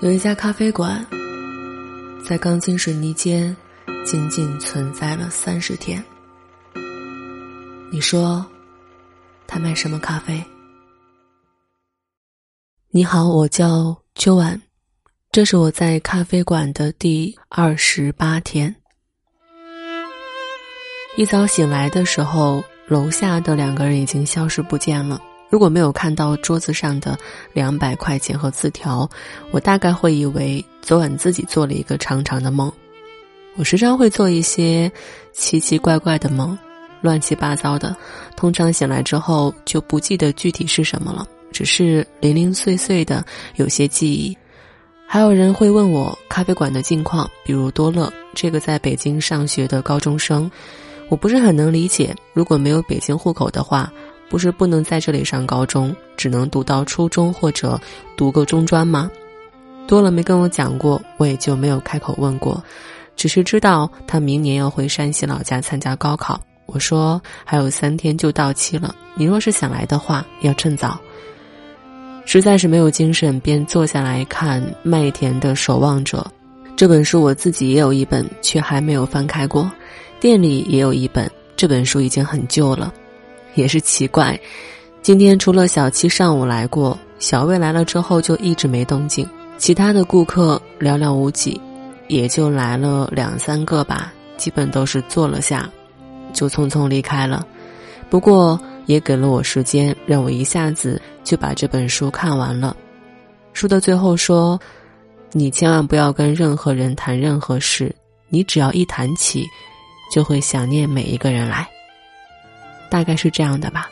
有一家咖啡馆，在钢筋水泥间仅仅存在了三十天。你说，他卖什么咖啡？你好，我叫秋晚，这是我在咖啡馆的第二十八天。一早醒来的时候，楼下的两个人已经消失不见了。如果没有看到桌子上的两百块钱和字条，我大概会以为昨晚自己做了一个长长的梦。我时常会做一些奇奇怪怪的梦，乱七八糟的。通常醒来之后就不记得具体是什么了，只是零零碎碎的有些记忆。还有人会问我咖啡馆的近况，比如多乐这个在北京上学的高中生，我不是很能理解。如果没有北京户口的话。不是不能在这里上高中，只能读到初中或者读个中专吗？多了没跟我讲过，我也就没有开口问过，只是知道他明年要回山西老家参加高考。我说还有三天就到期了，你若是想来的话，要趁早。实在是没有精神，便坐下来看《麦田的守望者》这本书。我自己也有一本，却还没有翻开过。店里也有一本，这本书已经很旧了。也是奇怪，今天除了小七上午来过，小魏来了之后就一直没动静，其他的顾客寥寥无几，也就来了两三个吧，基本都是坐了下，就匆匆离开了。不过也给了我时间，让我一下子就把这本书看完了。书的最后说：“你千万不要跟任何人谈任何事，你只要一谈起，就会想念每一个人来。”大概是这样的吧，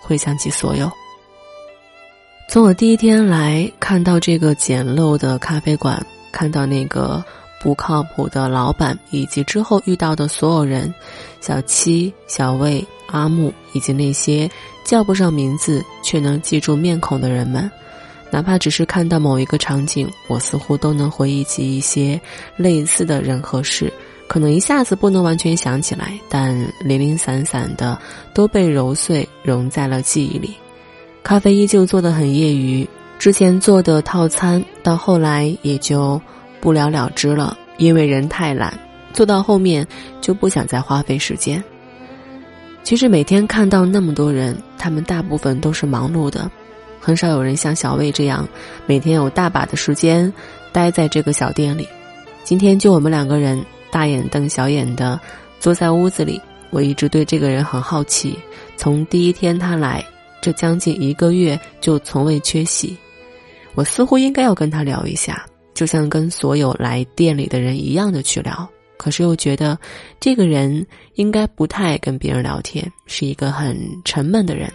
回想起所有。从我第一天来看到这个简陋的咖啡馆，看到那个不靠谱的老板，以及之后遇到的所有人，小七、小魏、阿木，以及那些叫不上名字却能记住面孔的人们，哪怕只是看到某一个场景，我似乎都能回忆起一些类似的人和事。可能一下子不能完全想起来，但零零散散的都被揉碎融在了记忆里。咖啡依旧做得很业余，之前做的套餐到后来也就不了了之了，因为人太懒，做到后面就不想再花费时间。其实每天看到那么多人，他们大部分都是忙碌的，很少有人像小魏这样每天有大把的时间待在这个小店里。今天就我们两个人。大眼瞪小眼的坐在屋子里，我一直对这个人很好奇。从第一天他来，这将近一个月就从未缺席。我似乎应该要跟他聊一下，就像跟所有来店里的人一样的去聊。可是又觉得这个人应该不太跟别人聊天，是一个很沉闷的人。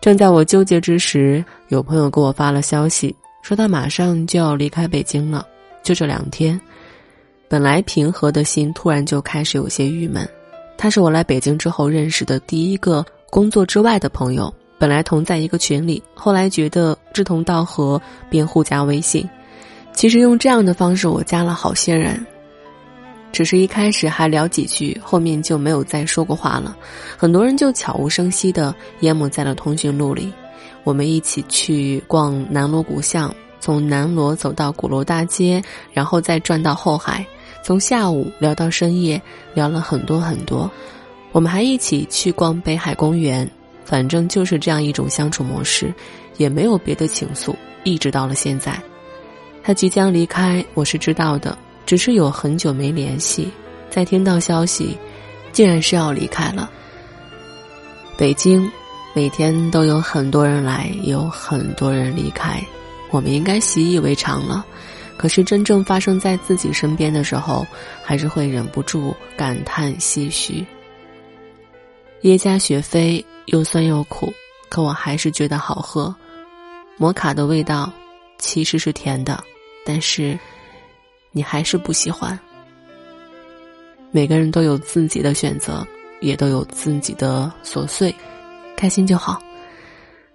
正在我纠结之时，有朋友给我发了消息，说他马上就要离开北京了，就这两天。本来平和的心突然就开始有些郁闷。他是我来北京之后认识的第一个工作之外的朋友。本来同在一个群里，后来觉得志同道合，便互加微信。其实用这样的方式，我加了好些人。只是一开始还聊几句，后面就没有再说过话了。很多人就悄无声息地淹没在了通讯录里。我们一起去逛南锣鼓巷，从南锣走到鼓楼大街，然后再转到后海。从下午聊到深夜，聊了很多很多。我们还一起去逛北海公园，反正就是这样一种相处模式，也没有别的情愫。一直到了现在，他即将离开，我是知道的，只是有很久没联系。再听到消息，竟然是要离开了。北京，每天都有很多人来，有很多人离开，我们应该习以为常了。可是真正发生在自己身边的时候，还是会忍不住感叹唏嘘。耶加雪菲又酸又苦，可我还是觉得好喝。摩卡的味道其实是甜的，但是你还是不喜欢。每个人都有自己的选择，也都有自己的琐碎，开心就好。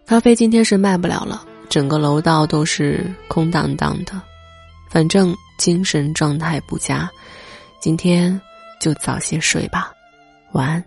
咖啡今天是卖不了了，整个楼道都是空荡荡的。反正精神状态不佳，今天就早些睡吧，晚安。